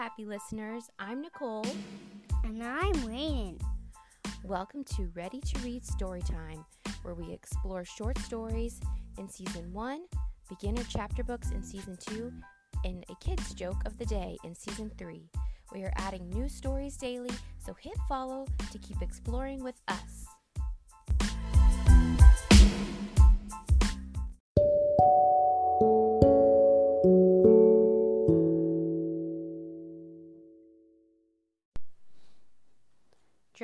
happy listeners. I'm Nicole. And I'm Rainen. Welcome to Ready to Read Storytime, where we explore short stories in Season 1, beginner chapter books in Season 2, and a kid's joke of the day in Season 3. We are adding new stories daily, so hit follow to keep exploring with us.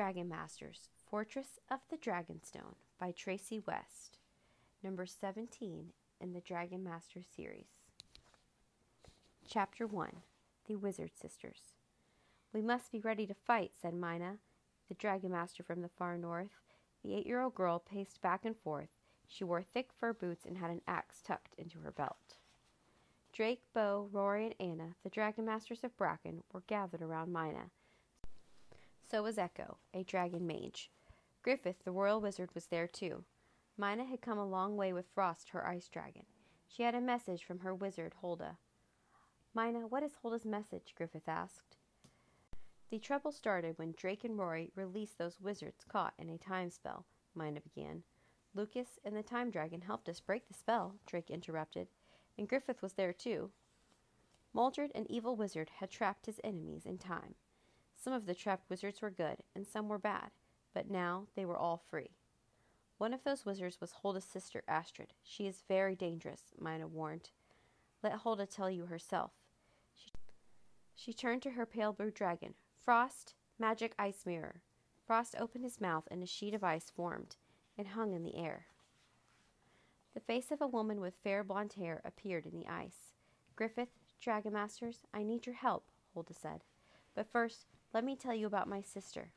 Dragon Masters Fortress of the Dragonstone by Tracey West, number 17 in the Dragon Master series. Chapter 1 The Wizard Sisters. We must be ready to fight, said Mina, the Dragon Master from the far north. The eight year old girl paced back and forth. She wore thick fur boots and had an axe tucked into her belt. Drake, Bo, Rori, and Ana, the Dragon Masters of Bracken, were gathered around Mina so was Echo, a dragon mage. Griffith, the royal wizard, was there too. Mina had come a long way with Frost, her ice dragon. She had a message from her wizard, Hulda. Mina, what is Hulda's message? Griffith asked. The trouble started when Drake and Rori released those wizards caught in a time spell, Mina began. Lucas and the time dragon helped us break the spell, Drake interrupted, and Griffith was there too. Maldred, an evil wizard, had trapped his enemies in time. Some of the trapped wizards were good, and some were bad, but now they were all free. One of those wizards was Hulda's sister Astrid. She is very dangerous, Mina warned. Let Hulda tell you herself. She, she turned to her pale blue dragon. Frost, magic ice mirror. Frost opened his mouth, and a sheet of ice formed and hung in the air. The face of a woman with fair blonde hair appeared in the ice. Griffith, Dragon Masters, I need your help, Hulda said. But first, let me tell you about my sister.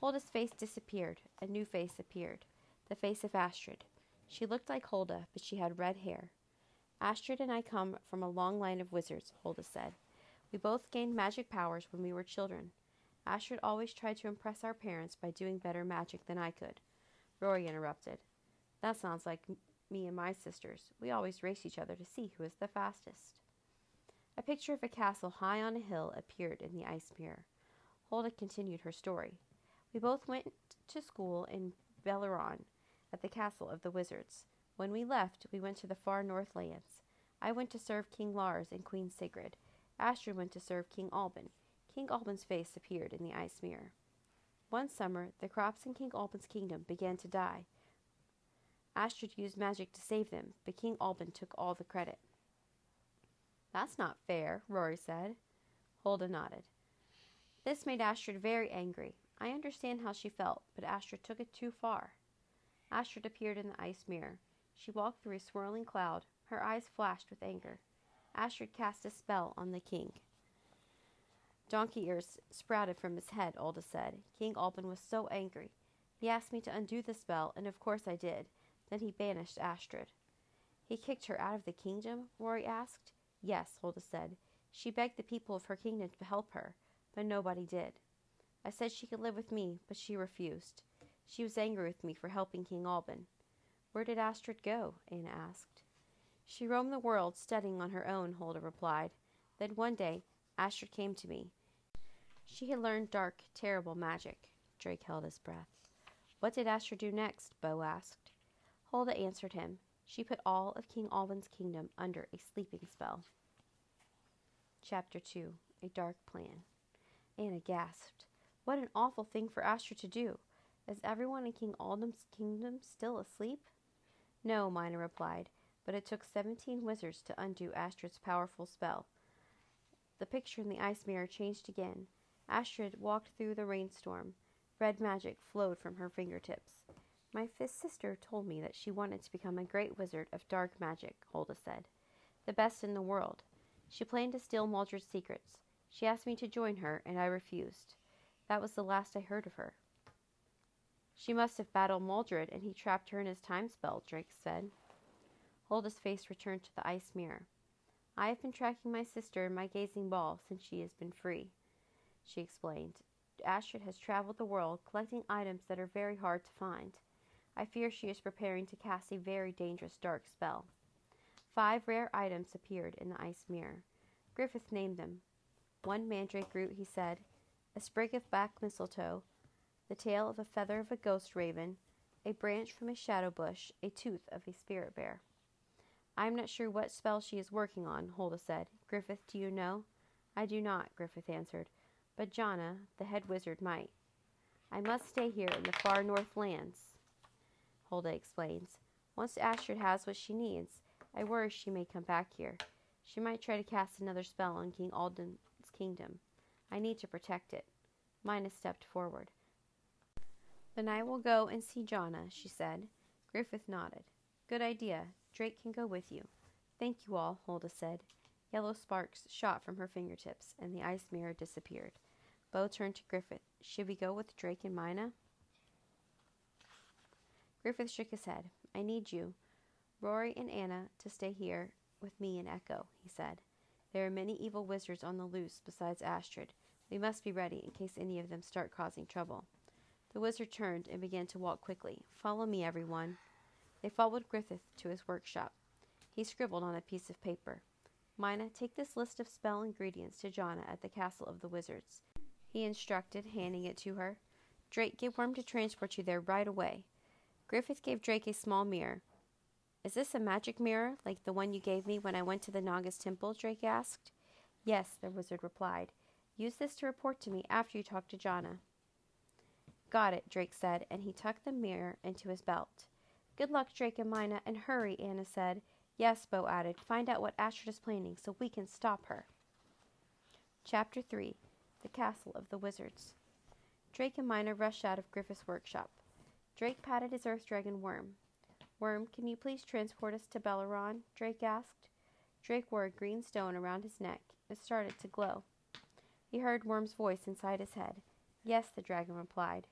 Hulda's face disappeared. A new face appeared. The face of Astrid. She looked like Hulda, but she had red hair. Astrid and I come from a long line of wizards, Hulda said. We both gained magic powers when we were children. Astrid always tried to impress our parents by doing better magic than I could. Rori interrupted. That sounds like me and my sisters. We always race each other to see who is the fastest. A picture of a castle high on a hill appeared in the ice mirror. Hulda continued her story. We both went to school in Belleron at the castle of the wizards. When we left, we went to the far north lands. I went to serve King Lars and Queen Sigrid. Astrid went to serve King Alban. King Alban's face appeared in the ice mirror. One summer, the crops in King Alban's kingdom began to die. Astrid used magic to save them, but King Alban took all the credit. That's not fair, Rori said. Hulda nodded. This made Astrid very angry. I understand how she felt, but Astrid took it too far. Astrid appeared in the ice mirror. She walked through a swirling cloud. Her eyes flashed with anger. Astrid cast a spell on the king. Donkey ears sprouted from his head, Hulda said. King Alban was so angry. He asked me to undo the spell, and of course I did. Then he banished Astrid. He kicked her out of the kingdom? Rori asked. Yes, Hulda said. She begged the people of her kingdom to help her but nobody did. I said she could live with me, but she refused. She was angry with me for helping King Alban. Where did Astrid go? Ana asked. She roamed the world, studying on her own, Hulda replied. Then one day, Astrid came to me. She had learned dark, terrible magic. Drake held his breath. What did Astrid do next? Bo asked. Hulda answered him. She put all of King Alban's kingdom under a sleeping spell. Chapter 2 A Dark Plan Ana gasped. What an awful thing for Astrid to do. Is everyone in King Alban's kingdom still asleep? No, Mina replied, but it took seventeen wizards to undo Astrid's powerful spell. The picture in the ice mirror changed again. Astrid walked through the rainstorm. Red magic flowed from her fingertips. My sister told me that she wanted to become a great wizard of dark magic, Hulda said. The best in the world. She planned to steal Maldred's secrets. She asked me to join her, and I refused. That was the last I heard of her. She must have battled Maldred, and he trapped her in his time spell, Drake said. Hulda's face returned to the ice mirror. I have been tracking my sister in my gazing ball since she has been free, she explained. Astrid has traveled the world collecting items that are very hard to find. I fear she is preparing to cast a very dangerous dark spell. Five rare items appeared in the ice mirror. Griffith named them one mandrake root, he said, a sprig of black mistletoe, the tail of a feather of a ghost raven, a branch from a shadow bush, a tooth of a spirit bear. I am not sure what spell she is working on, Hulda said. Griffith, do you know? I do not, Griffith answered, but Jonna, the head wizard, might. I must stay here in the far north lands, Hulda explains. Once Astrid has what she needs, I worry she may come back here. She might try to cast another spell on King Alban's kingdom. I need to protect it. Mina stepped forward. Then I will go and see Jonna, she said. Griffith nodded. Good idea. Drake can go with you. Thank you all, Hulda said. Yellow sparks shot from her fingertips, and the ice mirror disappeared. Bo turned to Griffith. Should we go with Drake and Mina? Griffith shook his head. I need you, Rori and Ana, to stay here with me and Echo, he said. There are many evil wizards on the loose besides Astrid. We must be ready in case any of them start causing trouble. The wizard turned and began to walk quickly. Follow me, everyone. They followed Griffith to his workshop. He scribbled on a piece of paper. Mina, take this list of spell ingredients to Jonna at the castle of the wizards. He instructed, handing it to her. Drake, get Worm to transport you there right away. Griffith gave Drake a small mirror. Is this a magic mirror, like the one you gave me when I went to the Nagas temple? Drake asked. Yes, the wizard replied. Use this to report to me after you talk to Jonna. Got it, Drake said, and he tucked the mirror into his belt. Good luck, Drake and Mina, and hurry, Ana said. Yes, Bo added. Find out what Astrid is planning so we can stop her. Chapter 3 The Castle of the Wizards. Drake and Mina rushed out of Griffith's workshop. Drake patted his earth dragon Worm. Worm, can you please transport us to Belleron? Drake asked. Drake wore a green stone around his neck. It started to glow. He heard Worm's voice inside his head. Yes, the dragon replied.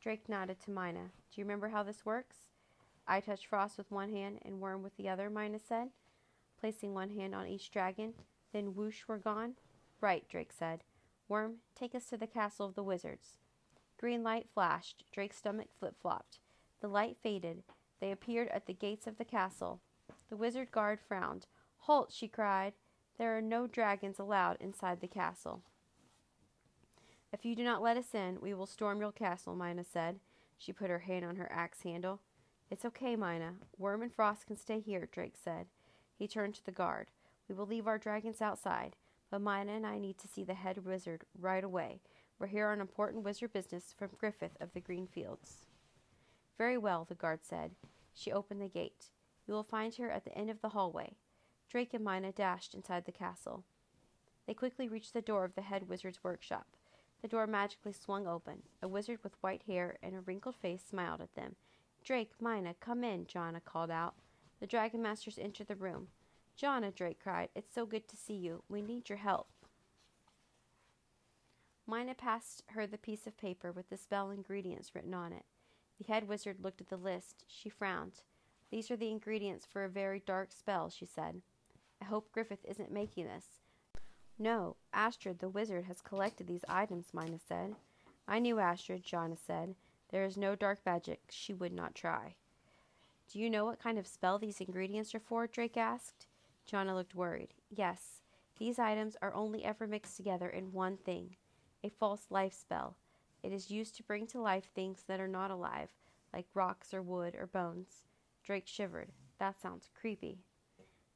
Drake nodded to Mina. Do you remember how this works? I touch Frost with one hand and Worm with the other, Mina said, placing one hand on each dragon. Then whoosh, we're gone. Right, Drake said. Worm, take us to the castle of the wizards. Green light flashed. Drake's stomach flip flopped. The light faded. They appeared at the gates of the castle. The wizard guard frowned. Halt, she cried. There are no dragons allowed inside the castle. If you do not let us in, we will storm your castle, Mina said. She put her hand on her axe handle. It's okay, Mina. Worm and Frost can stay here, Drake said. He turned to the guard. We will leave our dragons outside, but Mina and I need to see the head wizard right away. We're here on important wizard business from Griffith of the Green Fields. Very well, the guard said. She opened the gate. You will find her at the end of the hallway. Drake and Mina dashed inside the castle. They quickly reached the door of the head wizard's workshop. The door magically swung open. A wizard with white hair and a wrinkled face smiled at them. Drake, Mina, come in, Jonna called out. The dragon masters entered the room. Jonna, Drake cried, it's so good to see you. We need your help. Mina passed her the piece of paper with the spell ingredients written on it. The head wizard looked at the list. She frowned. These are the ingredients for a very dark spell, she said. I hope Griffith isn't making this. No, Astrid, the wizard, has collected these items, Mina said. I knew Astrid, Jonna said. There is no dark magic she would not try. Do you know what kind of spell these ingredients are for? Drake asked. Jonna looked worried. Yes, these items are only ever mixed together in one thing a false life spell. It is used to bring to life things that are not alive, like rocks or wood or bones. Drake shivered. That sounds creepy.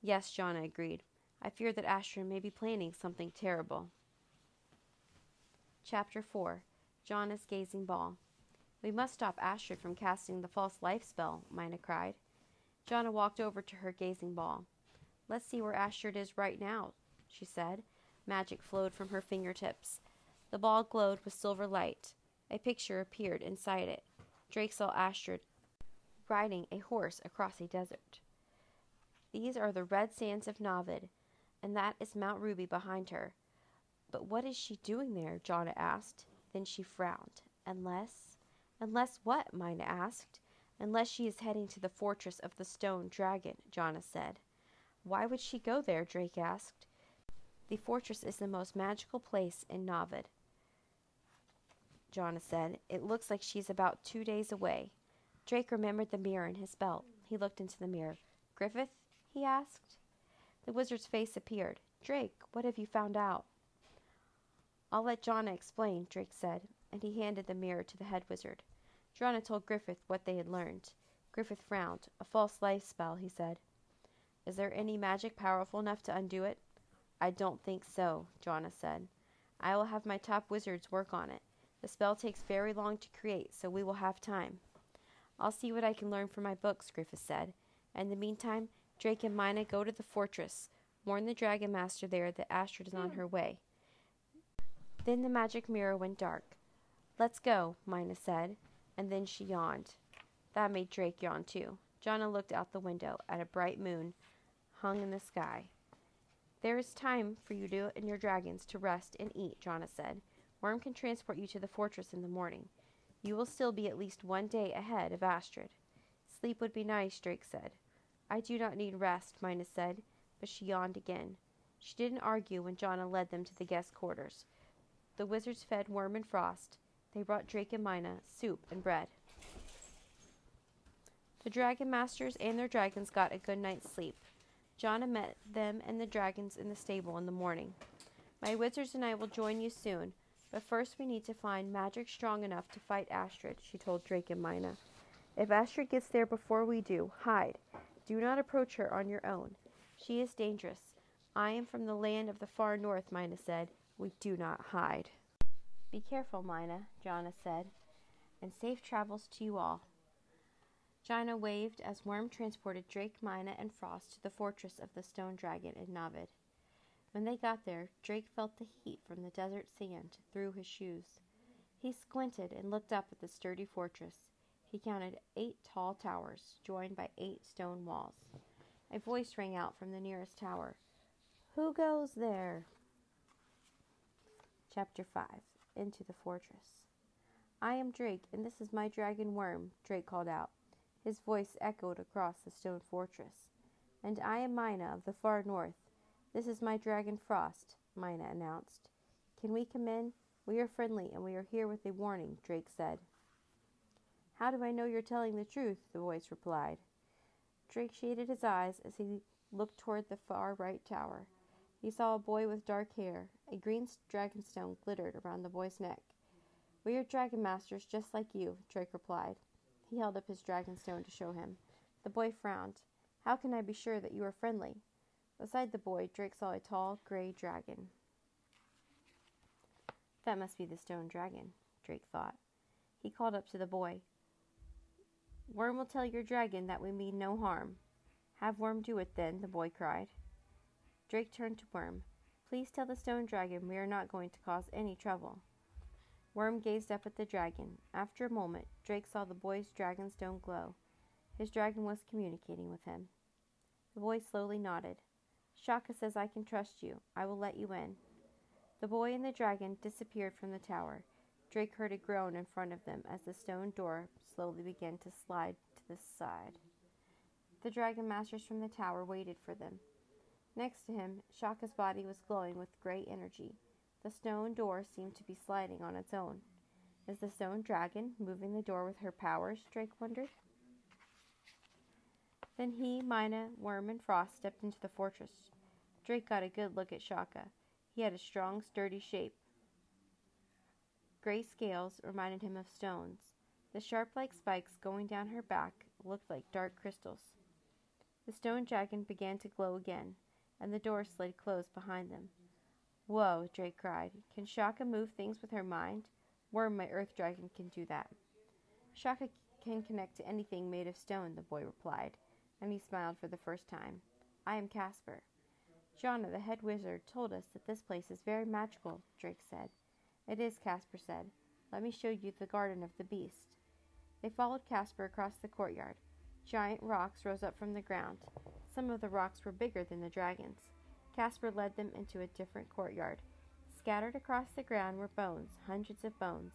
Yes, Jonna agreed. I fear that Astrid may be planning something terrible. Chapter 4 Jonna's Gazing Ball We must stop Astrid from casting the false life spell, Mina cried. Jonna walked over to her gazing ball. Let's see where Astrid is right now, she said. Magic flowed from her fingertips. The ball glowed with silver light. A picture appeared inside it. Drake saw Astrid riding a horse across a desert. These are the red sands of Navid, and that is Mount Ruby behind her. But what is she doing there? Jonna asked. Then she frowned. Unless. Unless what? Mina asked. Unless she is heading to the fortress of the stone dragon, Jonna said. Why would she go there? Drake asked. The fortress is the most magical place in Navid. Jonna said. It looks like she's about two days away. Drake remembered the mirror in his belt. He looked into the mirror. Griffith? he asked. The wizard's face appeared. Drake, what have you found out? I'll let Jonna explain, Drake said, and he handed the mirror to the head wizard. Jonna told Griffith what they had learned. Griffith frowned. A false life spell, he said. Is there any magic powerful enough to undo it? I don't think so, Jonna said. I will have my top wizards work on it. The spell takes very long to create, so we will have time. I'll see what I can learn from my books, Griffith said. In the meantime, Drake and Mina go to the fortress. Warn the Dragon Master there that Astrid is on her way. Then the magic mirror went dark. Let's go, Mina said, and then she yawned. That made Drake yawn too. Jonna looked out the window at a bright moon hung in the sky. There is time for you to, and your dragons to rest and eat, Jonna said. Worm can transport you to the fortress in the morning. You will still be at least one day ahead of Astrid. Sleep would be nice, Drake said. I do not need rest, Mina said, but she yawned again. She didn't argue when Jonna led them to the guest quarters. The wizards fed Worm and Frost. They brought Drake and Mina soup and bread. The dragon masters and their dragons got a good night's sleep. Jonna met them and the dragons in the stable in the morning. My wizards and I will join you soon, but first we need to find magic strong enough to fight Astrid, she told Drake and Mina. If Astrid gets there before we do, hide. Do not approach her on your own. She is dangerous. I am from the land of the far north, Mina said. We do not hide. Be careful, Mina, Jonna said, and safe travels to you all. Jonna waved as Worm transported Drake, Mina, and Frost to the fortress of the stone dragon in Navid. When they got there, Drake felt the heat from the desert sand through his shoes. He squinted and looked up at the sturdy fortress. He counted eight tall towers, joined by eight stone walls. A voice rang out from the nearest tower. Who goes there? Chapter 5 Into the Fortress. I am Drake, and this is my dragon Worm, Drake called out. His voice echoed across the stone fortress. And I am Mina of the far north. This is my dragon Frost, Mina announced. Can we come in? We are friendly, and we are here with a warning, Drake said. How do I know you're telling the truth? the voice replied. Drake shaded his eyes as he looked toward the far right tower. He saw a boy with dark hair. A green dragonstone glittered around the boy's neck. We are dragon masters just like you, Drake replied. He held up his dragonstone to show him. The boy frowned. How can I be sure that you are friendly? Beside the boy, Drake saw a tall, gray dragon. That must be the stone dragon, Drake thought. He called up to the boy. Worm will tell your dragon that we mean no harm. Have Worm do it then, the boy cried. Drake turned to Worm. Please tell the stone dragon we are not going to cause any trouble. Worm gazed up at the dragon. After a moment, Drake saw the boy's dragon stone glow. His dragon was communicating with him. The boy slowly nodded. Shaka says I can trust you. I will let you in. The boy and the dragon disappeared from the tower. Drake heard a groan in front of them as the stone door slowly began to slide to the side. The dragon masters from the tower waited for them. Next to him, Shaka's body was glowing with gray energy. The stone door seemed to be sliding on its own. Is the stone dragon moving the door with her powers? Drake wondered. Then he, Mina, Worm, and Frost stepped into the fortress. Drake got a good look at Shaka. He had a strong, sturdy shape. Gray scales reminded him of stones. The sharp like spikes going down her back looked like dark crystals. The stone dragon began to glow again, and the door slid closed behind them. Whoa, Drake cried. Can Shaka move things with her mind? Worm, my earth dragon, can do that. Shaka can connect to anything made of stone, the boy replied, and he smiled for the first time. I am Casper. Jonna, the head wizard, told us that this place is very magical, Drake said. It is, Casper said. Let me show you the garden of the beast. They followed Casper across the courtyard. Giant rocks rose up from the ground. Some of the rocks were bigger than the dragons. Casper led them into a different courtyard. Scattered across the ground were bones, hundreds of bones,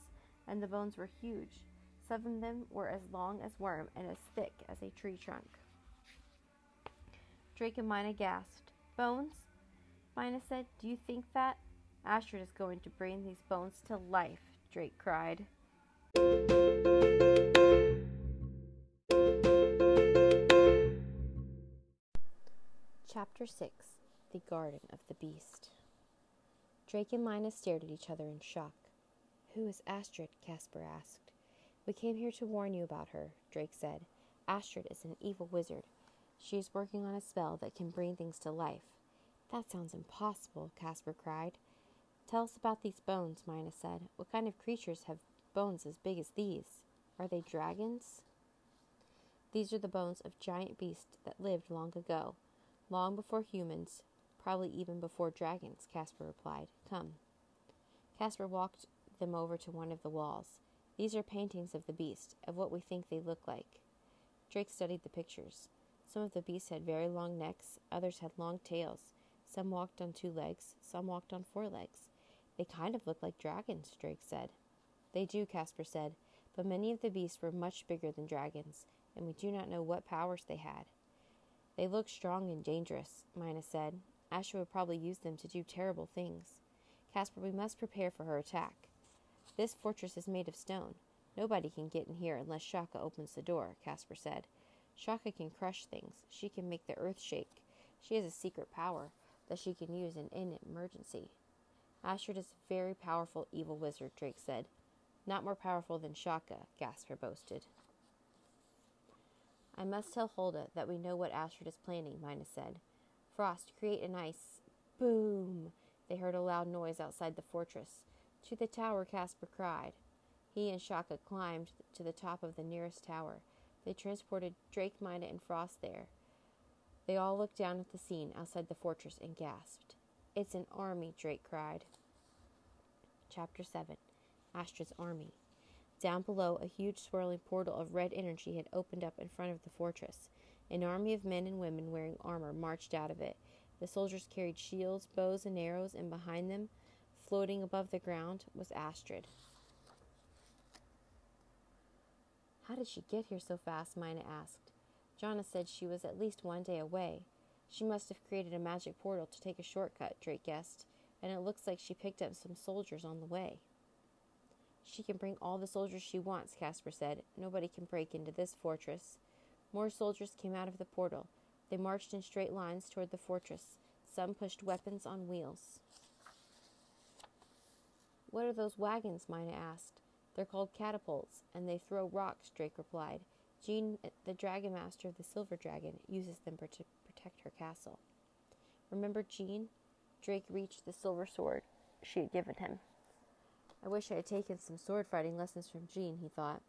and the bones were huge. Some of them were as long as worm and as thick as a tree trunk. Drake and Mina gasped. Bones? Mina said, Do you think that? Astrid is going to bring these bones to life, Drake cried. Chapter 6 the Garden of the Beast. Drake and Mina stared at each other in shock. Who is Astrid? Caspar asked. We came here to warn you about her, Drake said. Astrid is an evil wizard. She is working on a spell that can bring things to life. That sounds impossible, Caspar cried. Tell us about these bones, Mina said. What kind of creatures have bones as big as these? Are they dragons? These are the bones of giant beasts that lived long ago, long before humans, probably even before dragons, Caspar replied. Come. Caspar walked them over to one of the walls. These are paintings of the beast, of what we think they look like. Drake studied the pictures. Some of the beasts had very long necks, others had long tails. Some walked on two legs, some walked on four legs. They kind of look like dragons, Drake said. They do, Caspar said, but many of the beasts were much bigger than dragons, and we do not know what powers they had. They look strong and dangerous, Mina said. Asha would probably use them to do terrible things. Caspar, we must prepare for her attack. This fortress is made of stone. Nobody can get in here unless Shaka opens the door, Caspar said. Shaka can crush things. She can make the earth shake. She has a secret power that she can use in an emergency. Astrid is a very powerful evil wizard, Drake said. Not more powerful than Shaka, Caspar boasted. I must tell Hulda that we know what Astrid is planning, Mina said. Frost, create an ice. Boom! They heard a loud noise outside the fortress. To the tower, Caspar cried. He and Shaka climbed to the top of the nearest tower. They transported Drake, Mina, and Frost there. They all looked down at the scene outside the fortress and gasped. It's an army, Drake cried. Chapter 7 Astrid's Army. Down below, a huge swirling portal of red energy had opened up in front of the fortress. An army of men and women wearing armor marched out of it. The soldiers carried shields, bows, and arrows, and behind them, floating above the ground, was Astrid. How did she get here so fast? Mina asked. Jonna said she was at least one day away. She must have created a magic portal to take a shortcut, Drake guessed, and it looks like she picked up some soldiers on the way. She can bring all the soldiers she wants, Caspar said. Nobody can break into this fortress. More soldiers came out of the portal. They marched in straight lines toward the fortress. Some pushed weapons on wheels. What are those wagons? Mina asked. They're called catapults, and they throw rocks, Drake replied. Jean, the dragon master of the silver dragon, uses them to protect her castle. Remember Jean? Drake reached the silver sword she had given him. I wish I had taken some sword fighting lessons from Jean, he thought.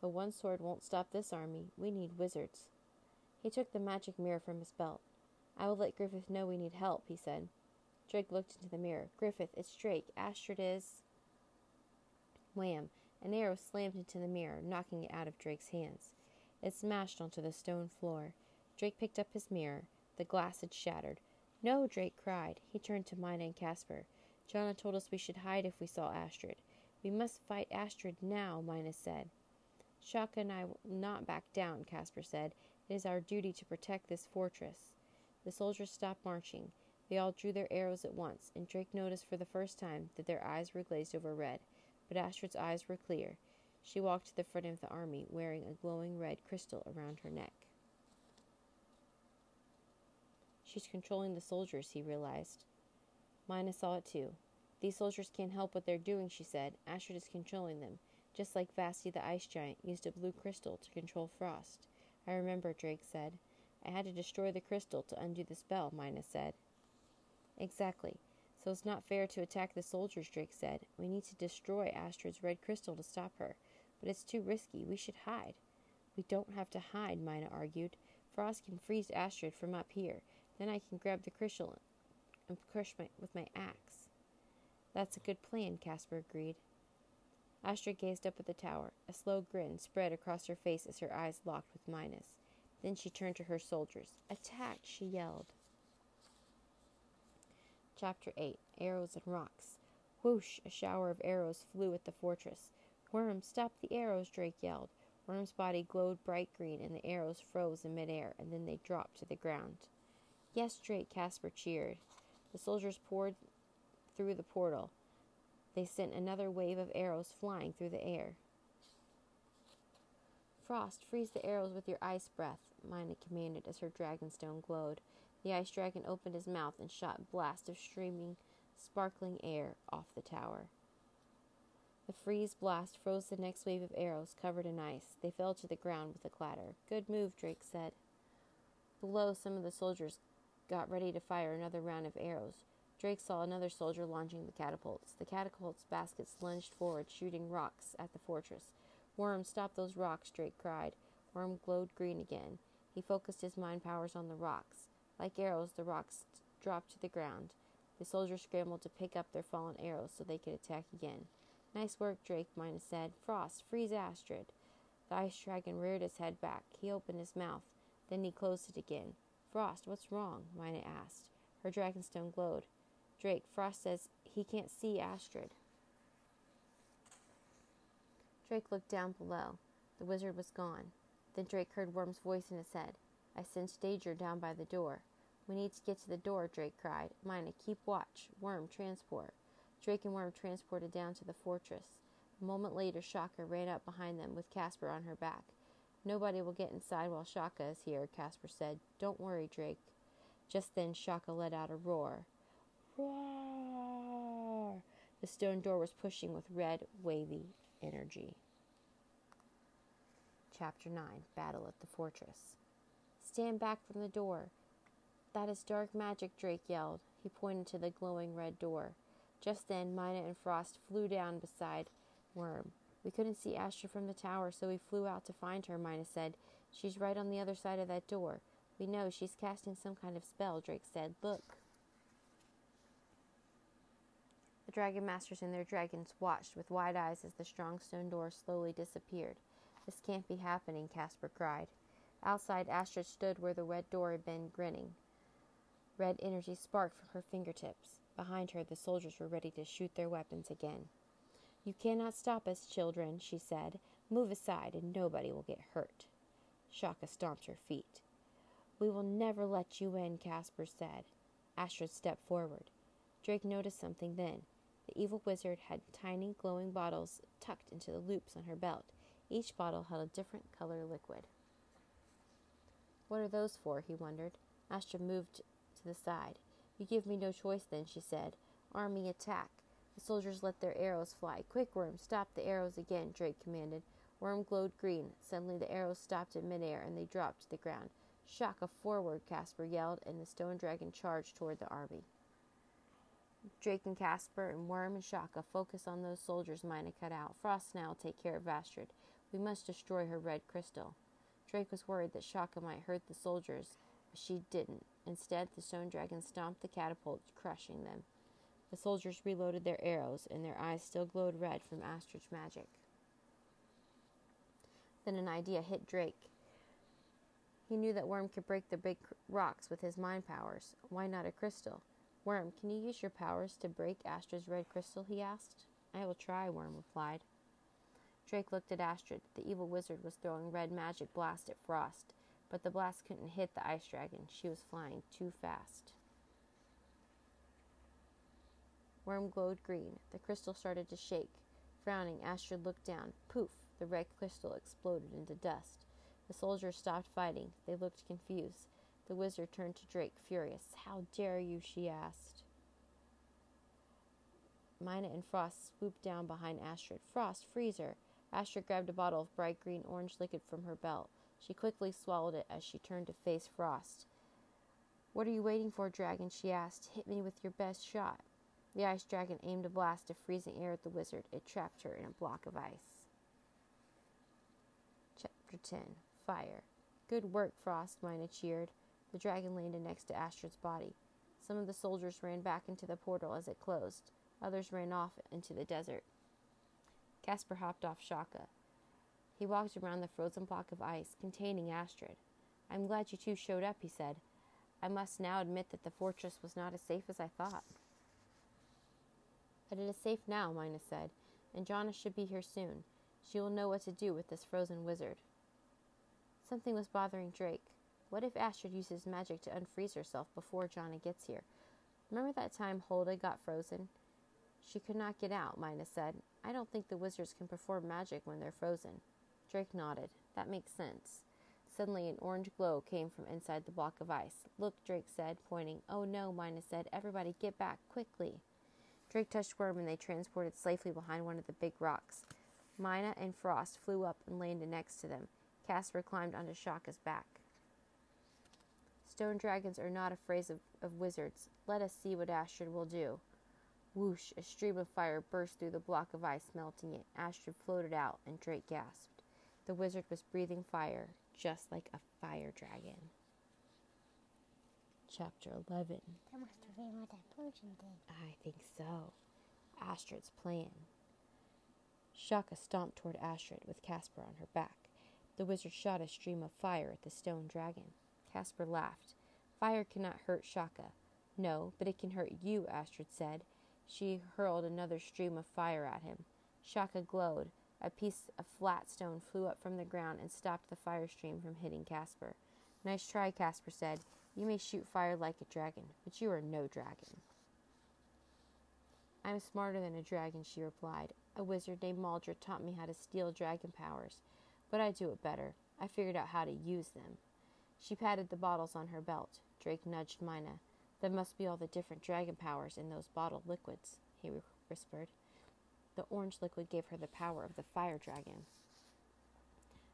But one sword won't stop this army. We need wizards. He took the magic mirror from his belt. I will let Griffith know we need help, he said. Drake looked into the mirror. Griffith, it's Drake. Astrid is. Wham! An arrow slammed into the mirror, knocking it out of Drake's hands. It smashed onto the stone floor. Drake picked up his mirror. The glass had shattered. No, Drake cried. He turned to Mina and Caspar. Jonna told us we should hide if we saw Astrid. We must fight Astrid now, Mina said. Shaka and I will not back down, Caspar said. It is our duty to protect this fortress. The soldiers stopped marching. They all drew their arrows at once, and Drake noticed for the first time that their eyes were glazed over red. But Astrid's eyes were clear. She walked to the front of the army, wearing a glowing red crystal around her neck. She's controlling the soldiers, he realized. Mina saw it too. These soldiers can't help what they're doing, she said. Astrid is controlling them, just like Vasti the ice giant used a blue crystal to control frost. I remember, Drake said. I had to destroy the crystal to undo the spell, Mina said. Exactly. So it's not fair to attack the soldiers, Drake said. We need to destroy Astrid's red crystal to stop her. But it's too risky. We should hide. We don't have to hide, Mina argued. Frost can freeze Astrid from up here. Then I can grab the crystal and crush my, with my axe. That's a good plan, Caspar agreed. Astrid gazed up at the tower. A slow grin spread across her face as her eyes locked with Mina's. Then she turned to her soldiers. Attack, she yelled. Chapter 8 Arrows and Rocks. Whoosh! A shower of arrows flew at the fortress. Worm, stop the arrows, Drake yelled. Worm's body glowed bright green, and the arrows froze in midair, and then they dropped to the ground. Yes, Drake, Caspar cheered. The soldiers poured through the portal. They sent another wave of arrows flying through the air. Frost, freeze the arrows with your ice breath, Mina commanded as her dragonstone glowed. The ice dragon opened his mouth and shot blasts of streaming sparkling air off the tower. The freeze blast froze the next wave of arrows covered in ice. They fell to the ground with a clatter. Good move, Drake said. Below, some of the soldiers got ready to fire another round of arrows. Drake saw another soldier launching the catapults. The catapults' baskets lunged forward, shooting rocks at the fortress. Worm, stop those rocks, Drake cried. Worm glowed green again. He focused his mind powers on the rocks. Like arrows, the rocks dropped to the ground. The soldiers scrambled to pick up their fallen arrows so they could attack again. Nice work, Drake, Mina said. Frost, freeze Astrid. The ice dragon reared his head back. He opened his mouth. Then he closed it again. Frost, what's wrong? Mina asked. Her dragonstone glowed. Drake, Frost says he can't see Astrid. Drake looked down below. The wizard was gone. Then Drake heard Worm's voice in his head. I sense danger down by the door. We need to get to the door, Drake cried. Mina, keep watch. Worm, transport. Drake and Worm transported down to the fortress. A moment later, Shaka ran up behind them with Casper on her back. Nobody will get inside while Shaka is here, Casper said. Don't worry, Drake. Just then, Shaka let out a roar. Roar! The stone door was pushing with red, wavy energy. Chapter 9 Battle at the Fortress. Stand back from the door. That is dark magic, Drake yelled. He pointed to the glowing red door. Just then, Mina and Frost flew down beside Worm. We couldn't see Astrid from the tower, so we flew out to find her, Mina said. She's right on the other side of that door. We know she's casting some kind of spell, Drake said. Look. The Dragon Masters and their dragons watched with wide eyes as the strong stone door slowly disappeared. This can't be happening, Casper cried. Outside, Astrid stood where the red door had been, grinning. Red energy sparked from her fingertips. Behind her, the soldiers were ready to shoot their weapons again. You cannot stop us, children, she said. Move aside, and nobody will get hurt. Shaka stomped her feet. We will never let you in, Casper said. Astrid stepped forward. Drake noticed something then. The evil wizard had tiny glowing bottles tucked into the loops on her belt. Each bottle held a different color liquid. What are those for? he wondered. Astrid moved to the side. You give me no choice then, she said. Army attack. The soldiers let their arrows fly. Quick, Worm, stop the arrows again, Drake commanded. Worm glowed green. Suddenly the arrows stopped in midair and they dropped to the ground. Shaka forward, Casper yelled, and the stone dragon charged toward the army. Drake and Casper and Worm and Shaka focus on those soldiers Mina cut out. Frost now take care of Astrid. We must destroy her red crystal. Drake was worried that Shaka might hurt the soldiers, but she didn't. Instead, the stone dragon stomped the catapults, crushing them. The soldiers reloaded their arrows, and their eyes still glowed red from Astrid's magic. Then an idea hit Drake. He knew that Worm could break the big rocks with his mind powers. Why not a crystal? Worm, can you use your powers to break Astrid's red crystal? he asked. I will try, Worm replied. Drake looked at Astrid. The evil wizard was throwing red magic blast at Frost but the blast couldn't hit the ice dragon. She was flying too fast. Worm glowed green. The crystal started to shake. Frowning, Astrid looked down. Poof! The red crystal exploded into dust. The soldiers stopped fighting. They looked confused. The wizard turned to Drake, furious. How dare you? she asked. Mina and Frost swooped down behind Astrid. Frost, freeze her! Astrid grabbed a bottle of bright green orange liquid from her belt. She quickly swallowed it as she turned to face Frost. What are you waiting for, Dragon? she asked. Hit me with your best shot. The ice dragon aimed a blast of freezing air at the wizard. It trapped her in a block of ice. Chapter 10 Fire. Good work, Frost, Mina cheered. The dragon landed next to Astrid's body. Some of the soldiers ran back into the portal as it closed. Others ran off into the desert. Casper hopped off Shaka. He walked around the frozen block of ice containing Astrid. I'm glad you two showed up, he said. I must now admit that the fortress was not as safe as I thought. But it is safe now, Mina said, and Jonna should be here soon. She will know what to do with this frozen wizard. Something was bothering Drake. What if Astrid uses magic to unfreeze herself before Jonna gets here? Remember that time Hulda got frozen? She could not get out, Mina said. I don't think the wizards can perform magic when they're frozen. Drake nodded. That makes sense. Suddenly, an orange glow came from inside the block of ice. Look, Drake said, pointing. Oh no, Mina said. Everybody get back, quickly. Drake touched Worm and they transported safely behind one of the big rocks. Mina and Frost flew up and landed next to them. Casper climbed onto Shaka's back. Stone dragons are not afraid of, of wizards. Let us see what Astrid will do. Whoosh! A stream of fire burst through the block of ice, melting it. Astrid floated out, and Drake gasped. The wizard was breathing fire, just like a fire dragon. Chapter 11 That must have been what that potion did. I think so. Astrid's plan. Shaka stomped toward Astrid with Casper on her back. The wizard shot a stream of fire at the stone dragon. Casper laughed. Fire cannot hurt Shaka. No, but it can hurt you, Astrid said. She hurled another stream of fire at him. Shaka glowed. A piece of flat stone flew up from the ground and stopped the fire stream from hitting Casper. Nice try, Casper said. You may shoot fire like a dragon, but you are no dragon. I'm smarter than a dragon, she replied. A wizard named Maldred taught me how to steal dragon powers, but I do it better. I figured out how to use them. She patted the bottles on her belt. Drake nudged Mina. There must be all the different dragon powers in those bottled liquids, he whispered. The orange liquid gave her the power of the fire dragon.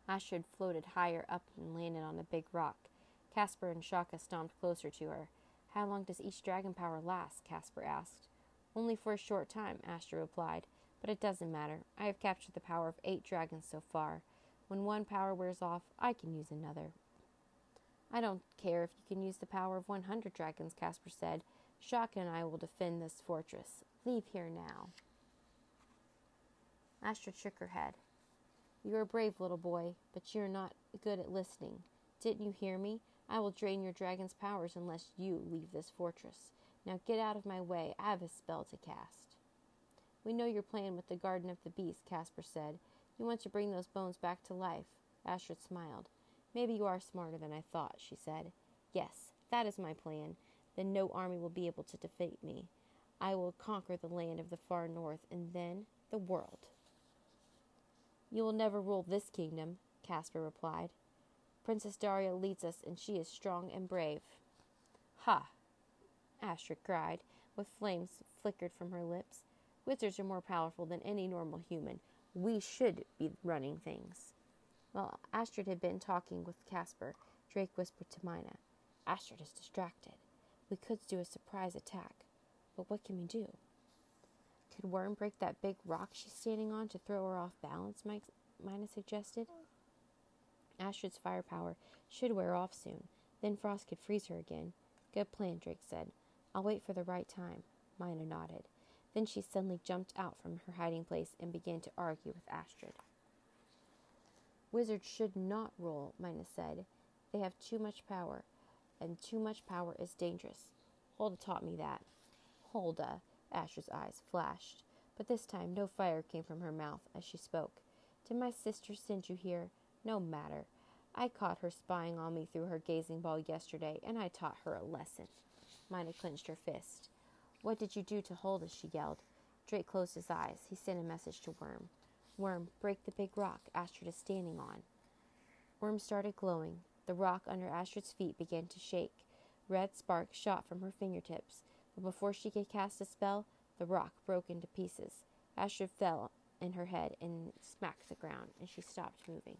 Astrid floated higher up and landed on a big rock. Casper and Shaka stomped closer to her. How long does each dragon power last? Casper asked. Only for a short time, Astrid replied, but it doesn't matter. I have captured the power of eight dragons so far. When one power wears off, I can use another. I don't care if you can use the power of 100 dragons, Casper said. Shaka and I will defend this fortress. Leave here now. Astrid shook her head. You are brave, little boy, but you are not good at listening. Didn't you hear me? I will drain your dragon's powers unless you leave this fortress. Now get out of my way. I have a spell to cast. We know your plan with the Garden of the Beast, Casper said. You want to bring those bones back to life. Astrid smiled. Maybe you are smarter than I thought, she said. Yes, that is my plan. Then no army will be able to defeat me. I will conquer the land of the far north and then the world. You will never rule this kingdom, Caspar replied. Princess Daria leads us, and she is strong and brave. Ha! Astrid cried, with flames flickered from her lips. Wizards are more powerful than any normal human. We should be running things. While Astrid had been talking with Casper, Drake whispered to Mina, Astrid is distracted. We could do a surprise attack, but what can we do? Could Worm break that big rock she's standing on to throw her off balance? Mina suggested. Astrid's firepower should wear off soon. Then Frost could freeze her again. Good plan, Drake said. I'll wait for the right time. Mina nodded. Then she suddenly jumped out from her hiding place and began to argue with Astrid. Wizards should not rule, Mina said. They have too much power, and too much power is dangerous. Hulda taught me that. Hulda, Asher's eyes flashed, but this time no fire came from her mouth as she spoke. Did my sister send you here? No matter. I caught her spying on me through her gazing ball yesterday, and I taught her a lesson. Mina clenched her fist. What did you do to Hulda? she yelled. Drake closed his eyes. He sent a message to Worm. Worm, break the big rock Astrid is standing on. Worm started glowing. The rock under Astrid's feet began to shake. Red sparks shot from her fingertips, but before she could cast a spell, the rock broke into pieces. Astrid fell in her head and smacked the ground, and she stopped moving.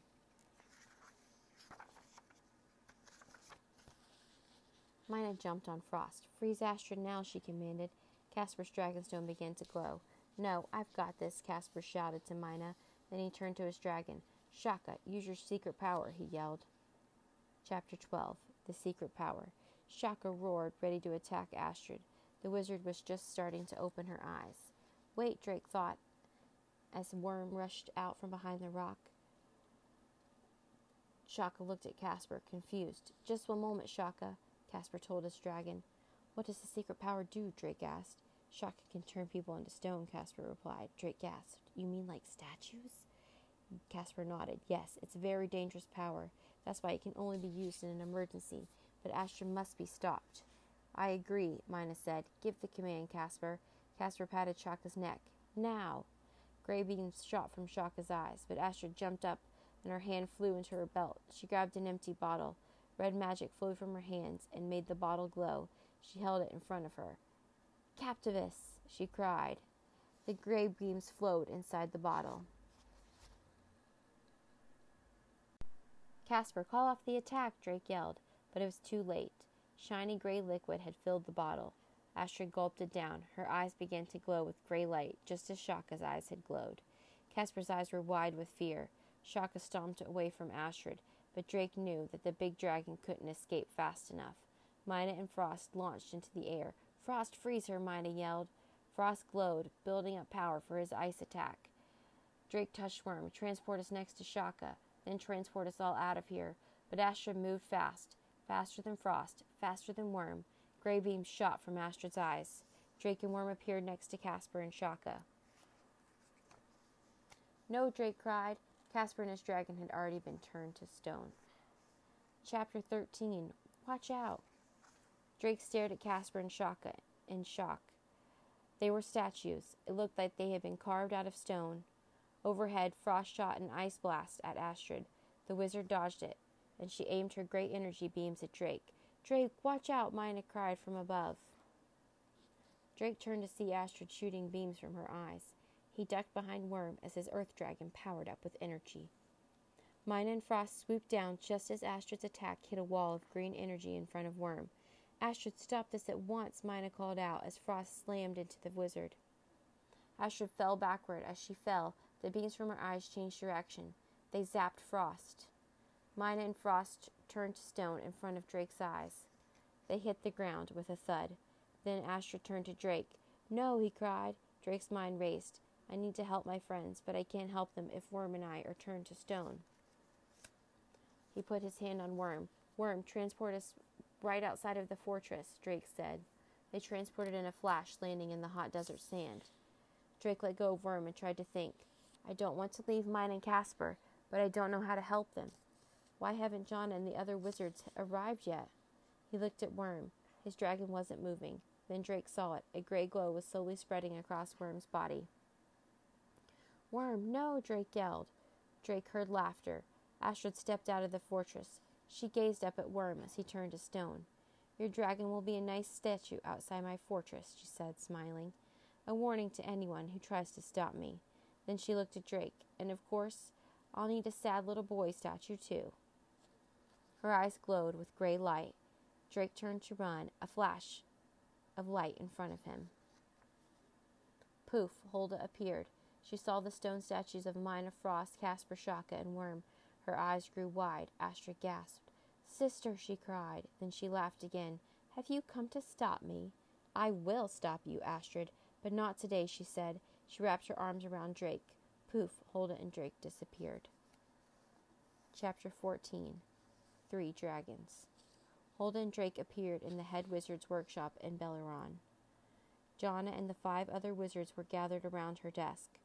Mina jumped on Frost. Freeze Astrid now, she commanded. Casper's dragonstone began to glow. No, I've got this, Casper shouted to Mina. Then he turned to his dragon. Shaka, use your secret power, he yelled. Chapter 12 The Secret Power. Shaka roared, ready to attack Astrid. The wizard was just starting to open her eyes. Wait, Drake thought, as Worm rushed out from behind the rock. Shaka looked at Casper, confused. Just one moment, Shaka, Casper told his dragon. What does the secret power do? Drake asked. Shaka can turn people into stone, Casper replied. Drake gasped. You mean like statues? Casper nodded. Yes, it's a very dangerous power. That's why it can only be used in an emergency. But Astrid must be stopped. I agree, Mina said. Give the command, Casper. Casper patted Shaka's neck. Now! Gray beams shot from Shaka's eyes, but Astrid jumped up and her hand flew into her belt. She grabbed an empty bottle. Red magic flowed from her hands and made the bottle glow. She held it in front of her. Captivus! she cried. The gray beams flowed inside the bottle. Casper, call off the attack, Drake yelled, but it was too late. Shiny gray liquid had filled the bottle. Astrid gulped it down. Her eyes began to glow with gray light, just as Shaka's eyes had glowed. Casper's eyes were wide with fear. Shaka stomped away from Astrid, but Drake knew that the big dragon couldn't escape fast enough. Mina and Frost launched into the air. Frost, freeze her, Mina yelled. Frost glowed, building up power for his ice attack. Drake touched Worm. Transport us next to Shaka, then transport us all out of here. But Astrid moved fast, faster than Frost, faster than Worm. Gray beams shot from Astrid's eyes. Drake and Worm appeared next to Casper and Shaka. No, Drake cried. Casper and his dragon had already been turned to stone. Chapter 13 Watch out! Drake stared at Casper and Shaka in shock. They were statues. It looked like they had been carved out of stone. Overhead, Frost shot an ice blast at Astrid. The wizard dodged it, and she aimed her great energy beams at Drake. Drake, watch out! Mina cried from above. Drake turned to see Astrid shooting beams from her eyes. He ducked behind Worm as his earth dragon powered up with energy. Mina and Frost swooped down just as Astrid's attack hit a wall of green energy in front of Worm. Astrid, stop this at once, Mina called out as Frost slammed into the wizard. Astrid fell backward. As she fell, the beams from her eyes changed direction. They zapped Frost. Mina and Frost turned to stone in front of Drake's eyes. They hit the ground with a thud. Then Astrid turned to Drake. No, he cried. Drake's mind raced. I need to help my friends, but I can't help them if Worm and I are turned to stone. He put his hand on Worm. Worm, transport us right outside of the fortress, Drake said. They transported in a flash, landing in the hot desert sand. Drake let go of Worm and tried to think. I don't want to leave Mina and Casper, but I don't know how to help them. Why haven't John and the other wizards arrived yet? He looked at Worm. His dragon wasn't moving. Then Drake saw it. A gray glow was slowly spreading across Worm's body. Worm, no! Drake yelled. Drake heard laughter. Astrid stepped out of the fortress. She gazed up at Worm as he turned to stone. Your dragon will be a nice statue outside my fortress, she said, smiling. A warning to anyone who tries to stop me. Then she looked at Drake. And of course, I'll need a sad little boy statue, too. Her eyes glowed with gray light. Drake turned to run, a flash of light in front of him. Poof, Hulda appeared. She saw the stone statues of Mina Frost, Casper, Shaka, and Worm. Her eyes grew wide. Astrid gasped. Sister, she cried. Then she laughed again. Have you come to stop me? I will stop you, Astrid, but not today, she said. She wrapped her arms around Drake. Poof, Hulda and Drake disappeared. Chapter 14 Three Dragons Hulda and Drake appeared in the head wizard's workshop in Belleron. Jonna and the five other wizards were gathered around her desk.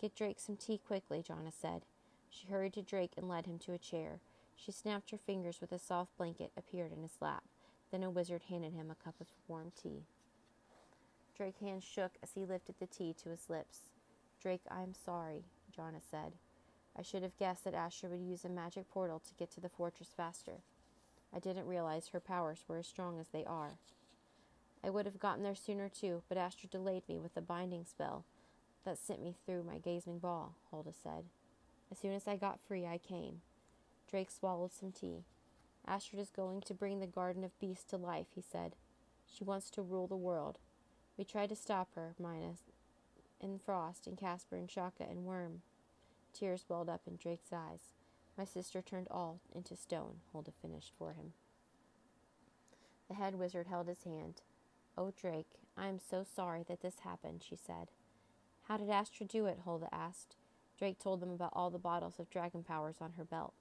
Get Drake some tea quickly, Jonna said. She hurried to Drake and led him to a chair. She snapped her fingers with a soft blanket appeared in his lap. Then a wizard handed him a cup of warm tea. Drake's hand shook as he lifted the tea to his lips. Drake, I am sorry, Jonna said. I should have guessed that Astrid would use a magic portal to get to the fortress faster. I didn't realize her powers were as strong as they are. I would have gotten there sooner too, but Astrid delayed me with a binding spell that sent me through my gazing ball, Hulda said. As soon as I got free, I came. Drake swallowed some tea. Astrid is going to bring the Garden of Beasts to life, he said. She wants to rule the world. We tried to stop her, and Frost, and Casper, and Shaka, and Worm. Tears welled up in Drake's eyes. My sister turned all into stone, Hulda finished for him. The head wizard held his hand. Oh, Drake, I am so sorry that this happened, she said. How did Astrid do it? Hulda asked. Drake told them about all the bottles of dragon powers on her belt.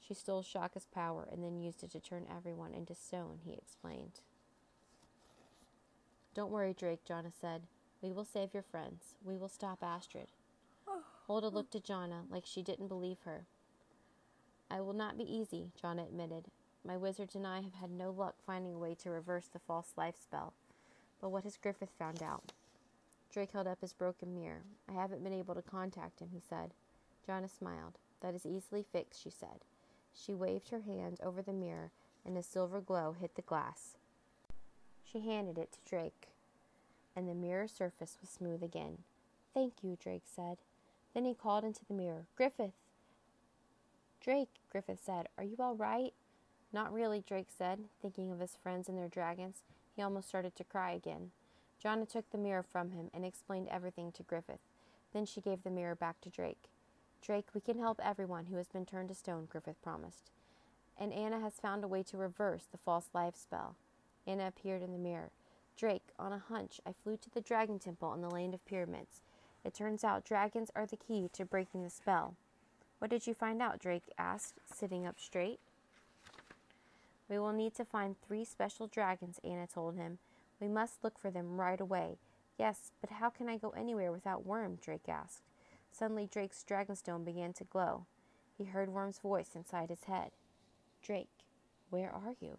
She stole Shaka's power and then used it to turn everyone into stone, he explained. Don't worry, Drake, Jonna said. We will save your friends. We will stop Astrid. Hulda looked at Jonna like she didn't believe her. I will not be easy, Jonna admitted. My wizards and I have had no luck finding a way to reverse the false life spell. But what has Griffith found out? Drake held up his broken mirror. I haven't been able to contact him, he said. Jonna smiled. That is easily fixed, she said. She waved her hand over the mirror, and a silver glow hit the glass. She handed it to Drake. and the mirror surface was smooth again. Thank you, Drake said. Then he called into the mirror, Griffith! Drake, Griffith said, are you all right? Not really, Drake said, thinking of his friends and their dragons. He almost started to cry again. Jonna took the mirror from him and explained everything to Griffith. Then she gave the mirror back to Drake. Drake, we can help everyone who has been turned to stone, Griffith promised. And Ana has found a way to reverse the false life spell. Ana appeared in the mirror. Drake, on a hunch, I flew to the Dragon Temple in the Land of Pyramids. It turns out dragons are the key to breaking the spell. What did you find out? Drake asked, sitting up straight. We will need to find three special dragons, Ana told him. We must look for them right away. Yes, but how can I go anywhere without Worm? Drake asked. Suddenly, Drake's dragonstone began to glow. He heard Worm's voice inside his head. Drake, where are you?